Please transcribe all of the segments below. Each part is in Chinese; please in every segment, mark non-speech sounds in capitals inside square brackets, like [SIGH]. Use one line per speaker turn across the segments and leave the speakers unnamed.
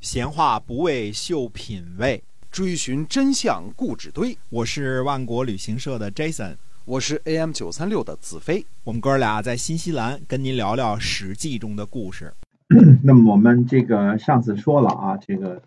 闲话不为秀品味，
追寻真相故纸堆。
我是万国旅行社的 Jason，
我是 AM 九三六的子飞。
我们哥俩在新西兰跟您聊聊《史记》中的故事。[COUGHS]
那么我们这个上次说了啊，这个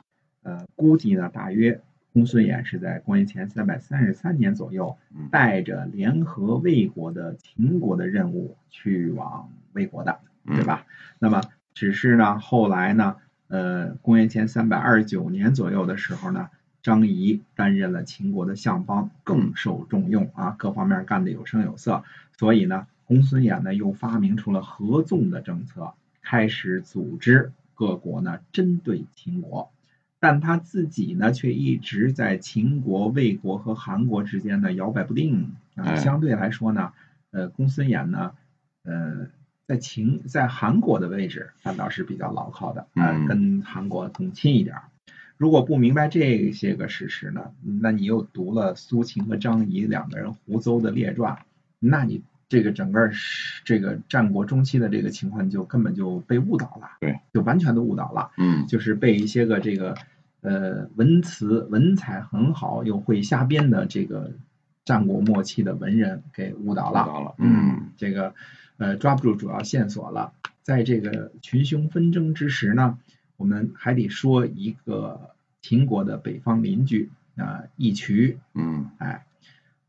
呃，估计呢，大约公孙衍是在公元前三百三十三年左右，带着联合魏国的秦国的任务去往魏国的，对吧？那么只是呢，后来呢，呃，公元前三百二十九年左右的时候呢，张仪担任了秦国的相邦，更受重用啊，各方面干得有声有色，所以呢，公孙衍呢又发明出了合纵的政策。开始组织各国呢针对秦国，但他自己呢却一直在秦国、魏国和韩国之间呢摇摆不定啊。相对来说呢，呃，公孙衍呢，呃，在秦在韩国的位置反倒是比较牢靠的啊，跟韩国更亲一点。如果不明白这些个事实呢，那你又读了苏秦和张仪两个人胡诌的列传，那你。这个整个这个战国中期的这个情况就根本就被误导了，
对，
就完全的误导了，
嗯，
就是被一些个这个呃文辞文采很好又会瞎编的这个战国末期的文人给误导了误导了，嗯，这个呃抓不住主要线索了。在这个群雄纷争之时呢，我们还得说一个秦国的北方邻居啊，义渠，
嗯，
哎。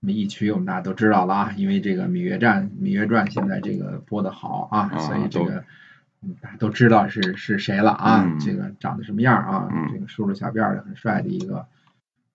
那么义渠我们大家都知道了啊，因为这个《芈月传》《芈月传》现在这个播的好啊，所以这个大家都知道是是谁了啊，这个长得什么样啊，这个梳着小辫的很帅的一个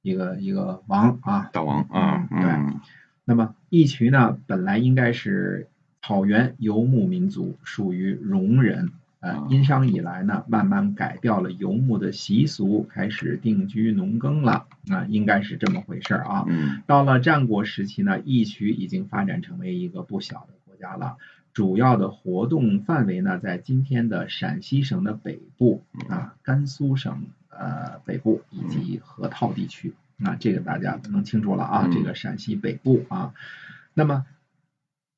一个一个王啊，
大王啊，
对。那么义渠呢，本来应该是草原游牧民族，属于戎人。呃，殷商以来呢，慢慢改掉了游牧的习俗，开始定居农耕了啊，应该是这么回事啊。
嗯，
到了战国时期呢，义渠已经发展成为一个不小的国家了，主要的活动范围呢，在今天的陕西省的北部啊，甘肃省呃北部以及河套地区啊，这个大家能清楚了啊，这个陕西北部啊。那么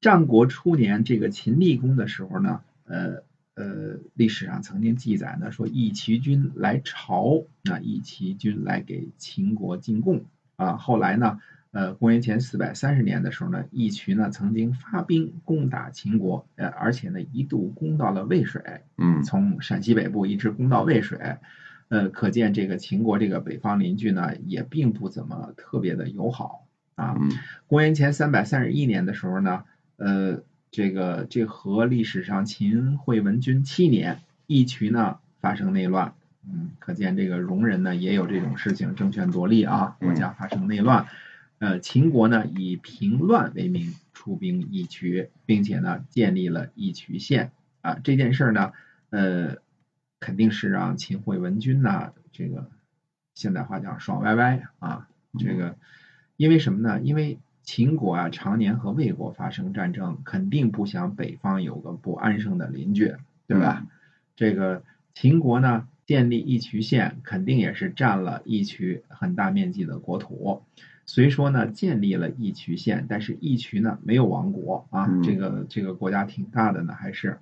战国初年这个秦立公的时候呢，呃。呃，历史上曾经记载呢，说义渠军来朝，啊，义渠军来给秦国进贡啊。后来呢，呃，公元前四百三十年的时候呢，义渠呢曾经发兵攻打秦国，呃，而且呢一度攻到了渭水，
嗯，
从陕西北部一直攻到渭水，呃，可见这个秦国这个北方邻居呢也并不怎么特别的友好啊。公元前三百三十一年的时候呢，呃。这个这和历史上秦惠文君七年，义渠呢发生内乱，嗯，可见这个戎人呢也有这种事情，争权夺利啊，国家发生内乱，呃，秦国呢以平乱为名出兵义渠，并且呢建立了义渠县啊，这件事呢，呃，肯定是让秦惠文君呢这个现代话讲爽歪歪啊，这个因为什么呢？因为。秦国啊，常年和魏国发生战争，肯定不想北方有个不安生的邻居，对吧？这个秦国呢，建立义渠县，肯定也是占了义渠很大面积的国土。虽说呢，建立了义渠县，但是义渠呢没有亡国啊，这个这个国家挺大的呢，还是，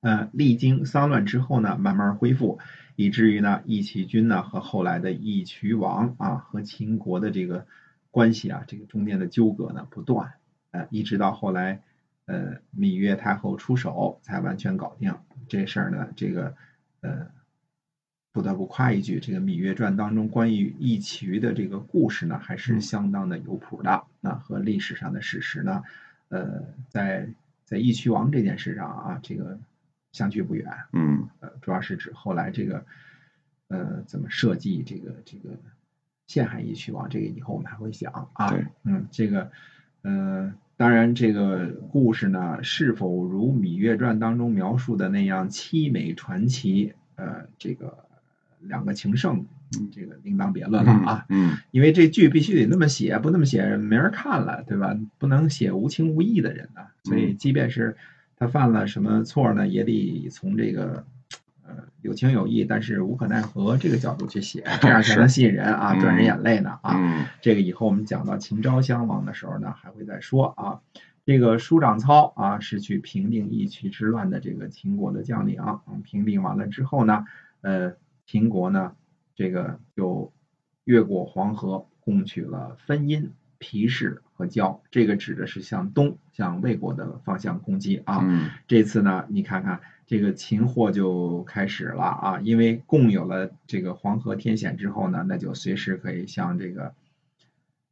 呃，历经丧乱之后呢，慢慢恢复，以至于呢，义渠君呢和后来的义渠王啊，和秦国的这个。关系啊，这个中间的纠葛呢不断，呃，一直到后来，呃，芈月太后出手才完全搞定这事儿呢。这个，呃，不得不夸一句，这个《芈月传》当中关于义渠的这个故事呢，还是相当的有谱的。那和历史上的史实呢，呃，在在义渠王这件事上啊，这个相距不远。
嗯，
呃，主要是指后来这个，呃，怎么设计这个这个。陷害义渠王，这个以后我们还会讲啊。嗯，这个，呃，当然，这个故事呢，是否如《芈月传》当中描述的那样凄美传奇？呃，这个两个情圣，这个另当别论了啊。
嗯，
因为这剧必须得那么写，不那么写没人看了，对吧？不能写无情无义的人呢。所以，即便是他犯了什么错呢，也得从这个。有情有义，但是无可奈何这个角度去写，[LAUGHS] 这样才能吸引人啊，赚人眼泪呢啊。这个以后我们讲到秦昭襄王的时候呢，还会再说啊。这个舒长操啊，是去平定义渠之乱的这个秦国的将领。平定完了之后呢，呃，秦国呢，这个就越过黄河，攻取了分阴、皮氏和胶。这个指的是向东，向魏国的方向攻击啊。
嗯
这次呢，你看看这个秦祸就开始了啊，因为共有了这个黄河天险之后呢，那就随时可以向这个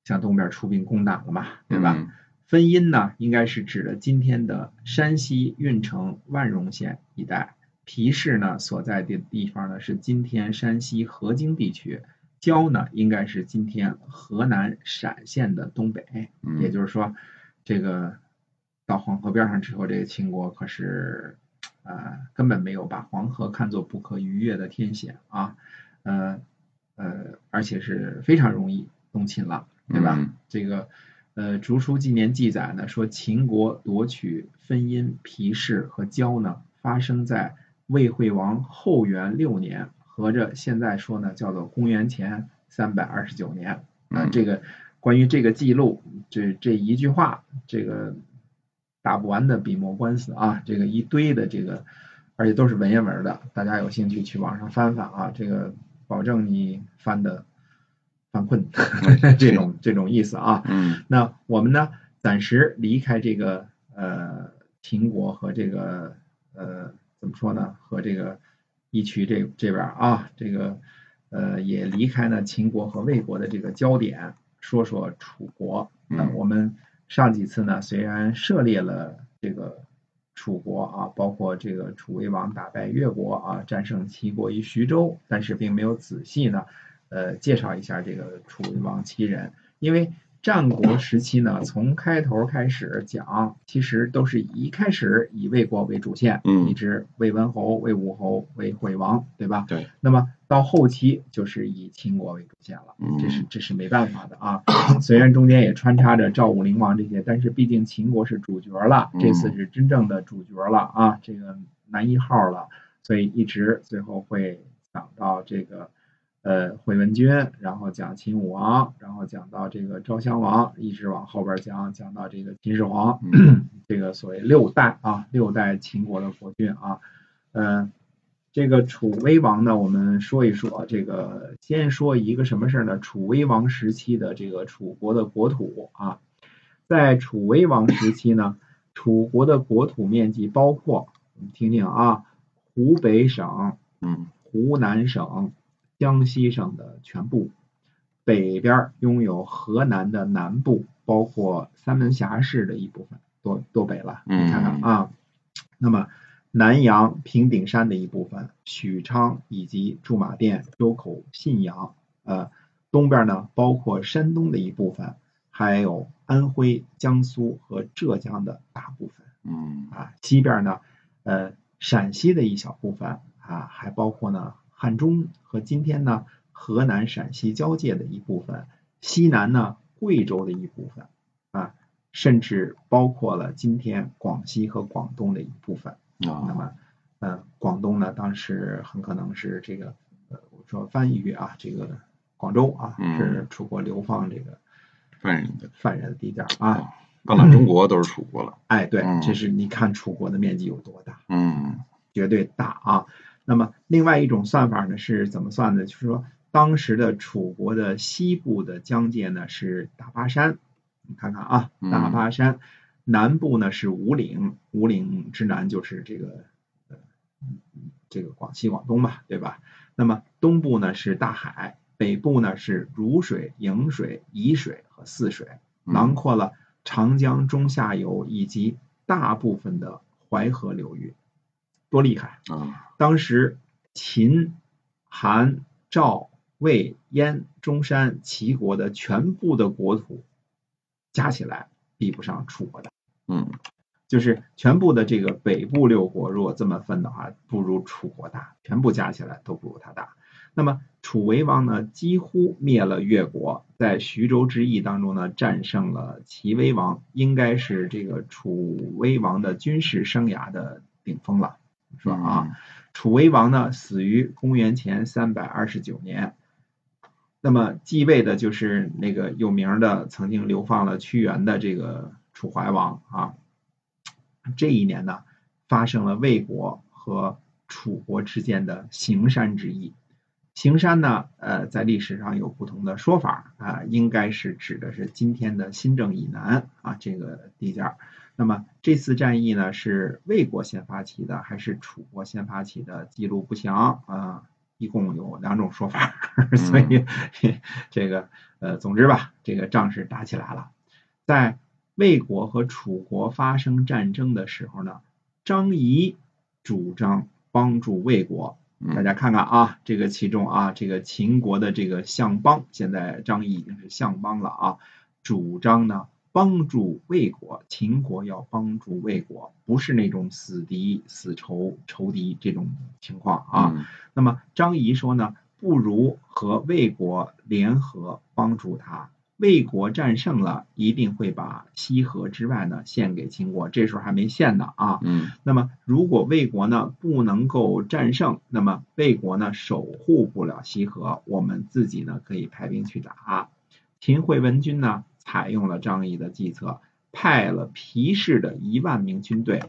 向东边出兵攻打了嘛，对吧？
嗯
分阴呢，应该是指的今天的山西运城万荣县一带。皮氏呢所在的地方呢是今天山西河津地区。胶呢应该是今天河南陕县的东北。
嗯
也就是说，这个到黄河边上之后，这个秦国可是呃根本没有把黄河看作不可逾越的天险啊，呃呃，而且是非常容易动秦了，对吧？
嗯
这个呃《竹书纪年》记载呢，说秦国夺取分阴、皮氏和胶呢，发生在魏惠王后元六年，合着现在说呢，叫做公元前三百二十九年。啊、
嗯
这个关于这个记录，这这一句话，这个打不完的笔墨官司啊，这个一堆的这个，而且都是文言文的，大家有兴趣去网上翻翻啊，这个保证你翻的犯困，[LAUGHS] 这种这种意思啊。
嗯
那我们呢，暂时离开这个呃秦国和这个呃怎么说呢，和这个义渠这这边啊，这个呃也离开呢秦国和魏国的这个焦点，说说楚国。那
嗯
我们上几次呢，虽然涉猎了这个楚国啊，包括这个楚威王打败越国啊，战胜齐国于徐州，但是并没有仔细呢，呃，介绍一下这个楚威王其人，因为战国时期呢，从开头开始讲，其实都是一开始以魏国为主线，
嗯
一直魏文侯、魏武侯、魏惠王，对吧？
对。
那么到后期就是以秦国为主线了，
嗯
这是这是没办法的啊。[COUGHS] 虽然中间也穿插着赵武灵王这些，但是毕竟秦国是主角了，这次是真正的主角了啊，这个男一号了，所以一直最后会讲到这个呃惠文君，然后讲秦武王，然后讲到这个昭襄王，一直往后边讲，讲到这个秦始皇，这个所谓六代啊，六代秦国的国君啊，嗯、这个楚威王呢，我们说一说这个，先说一个什么事儿呢？楚威王时期的这个楚国的国土啊，在楚威王时期呢，楚国的国土面积包括，我们听听啊，湖北省、
嗯
湖南省、江西省的全部，北边拥有河南的南部，包括三门峡市的一部分，多多北了，你看看啊。那么南阳平顶山的一部分，许昌以及驻马店、周口、信阳，呃，东边呢包括山东的一部分，还有安徽、江苏和浙江的大部分。
嗯
啊，西边呢，呃，陕西的一小部分啊，还包括呢汉中和今天呢河南陕西交界的一部分，西南呢贵州的一部分啊，甚至包括了今天广西和广东的一部分。啊那
啊
么，呃，广东呢，当时很可能是这个，呃，我说番禺啊，这个广州啊，
嗯
是楚国流放这个
犯人的
犯人的地界儿啊。
到了中国都是楚国了。
哎，对
嗯，
这是你看楚国的面积有多大。
嗯
绝对大啊。那么另外一种算法呢是怎么算的？就是说当时的楚国的西部的疆界呢是大巴山，你看看啊，
嗯。
大巴山，南部呢是五岭，五岭之南就是这个呃这个广西、广东吧，对吧？那么东部呢是大海，北部呢是汝水、颍水、沂水和泗水，
嗯。
囊括了长江中下游以及大部分的淮河流域，多厉害！
啊
当时秦、韩、赵、魏、燕、中山、齐国的全部的国土加起来比不上楚国的，
嗯
就是全部的这个北部六国，如果这么分的话，不如楚国大，全部加起来都不如他大。那么楚威王呢，几乎灭了越国，在徐州之役当中呢，战胜了齐威王，应该是这个楚威王的军事生涯的顶峰了，是吧？啊，楚威王呢死于公元前三百二十九年，那么继位的就是那个有名的曾经流放了屈原的这个楚怀王啊。这一年呢，发生了魏国和楚国之间的行山之役。行山呢，呃，在历史上有不同的说法啊，应该是指的是今天的新郑以南啊这个地界儿。那么这次战役呢，是魏国先发起的，还是楚国先发起的？记录不详啊，一共有两种说法，[LAUGHS] 所以 [LAUGHS] 这个呃，总之吧，这个仗是打起来了。在魏国和楚国发生战争的时候呢，张仪主张帮助魏国。大家看看啊，这个其中啊，这个秦国的这个相邦，现在张仪已经是相邦了啊，主张呢。帮助魏国，秦国要帮助魏国，不是那种死敌、死仇、仇敌这种情况啊。那么张仪说呢，不如和魏国联合帮助他。魏国战胜了，一定会把西河之外呢献给秦国。这时候还没献呢啊。
嗯。
那么如果魏国呢不能够战胜，那么魏国呢守护不了西河，我们自己呢可以派兵去打。秦惠文君呢？采用了张仪的计策，派了皮氏的一万名军队。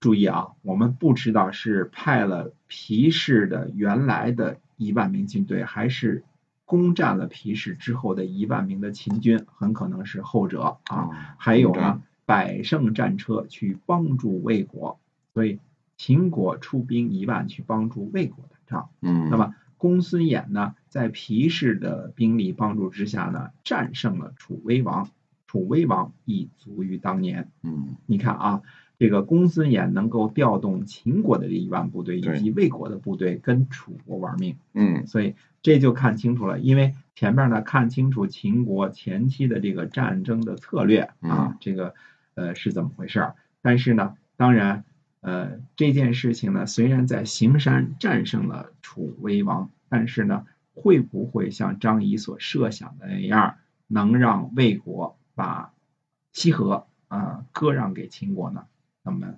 注意啊，我们不知道是派了皮氏的原来的一万名军队，还是攻占了皮氏之后的一万名的秦军，很可能是后者啊。还有呢，百胜战车去帮助魏国，所以秦国出兵一万去帮助魏国打仗。
嗯，
那么。公孙衍呢，在皮氏的兵力帮助之下呢，战胜了楚威王。楚威王亦卒于当年。
嗯，
你看啊，这个公孙衍能够调动秦国的这一万部队以及魏国的部队跟楚国玩命。
嗯，
所以这就看清楚了，因为前面呢看清楚秦国前期的这个战争的策略啊，这个呃是怎么回事儿。但是呢，当然。呃，这件事情呢，虽然在行山战胜了楚威王，但是呢，会不会像张仪所设想的那样，能让魏国把西河啊割让给秦国呢？那么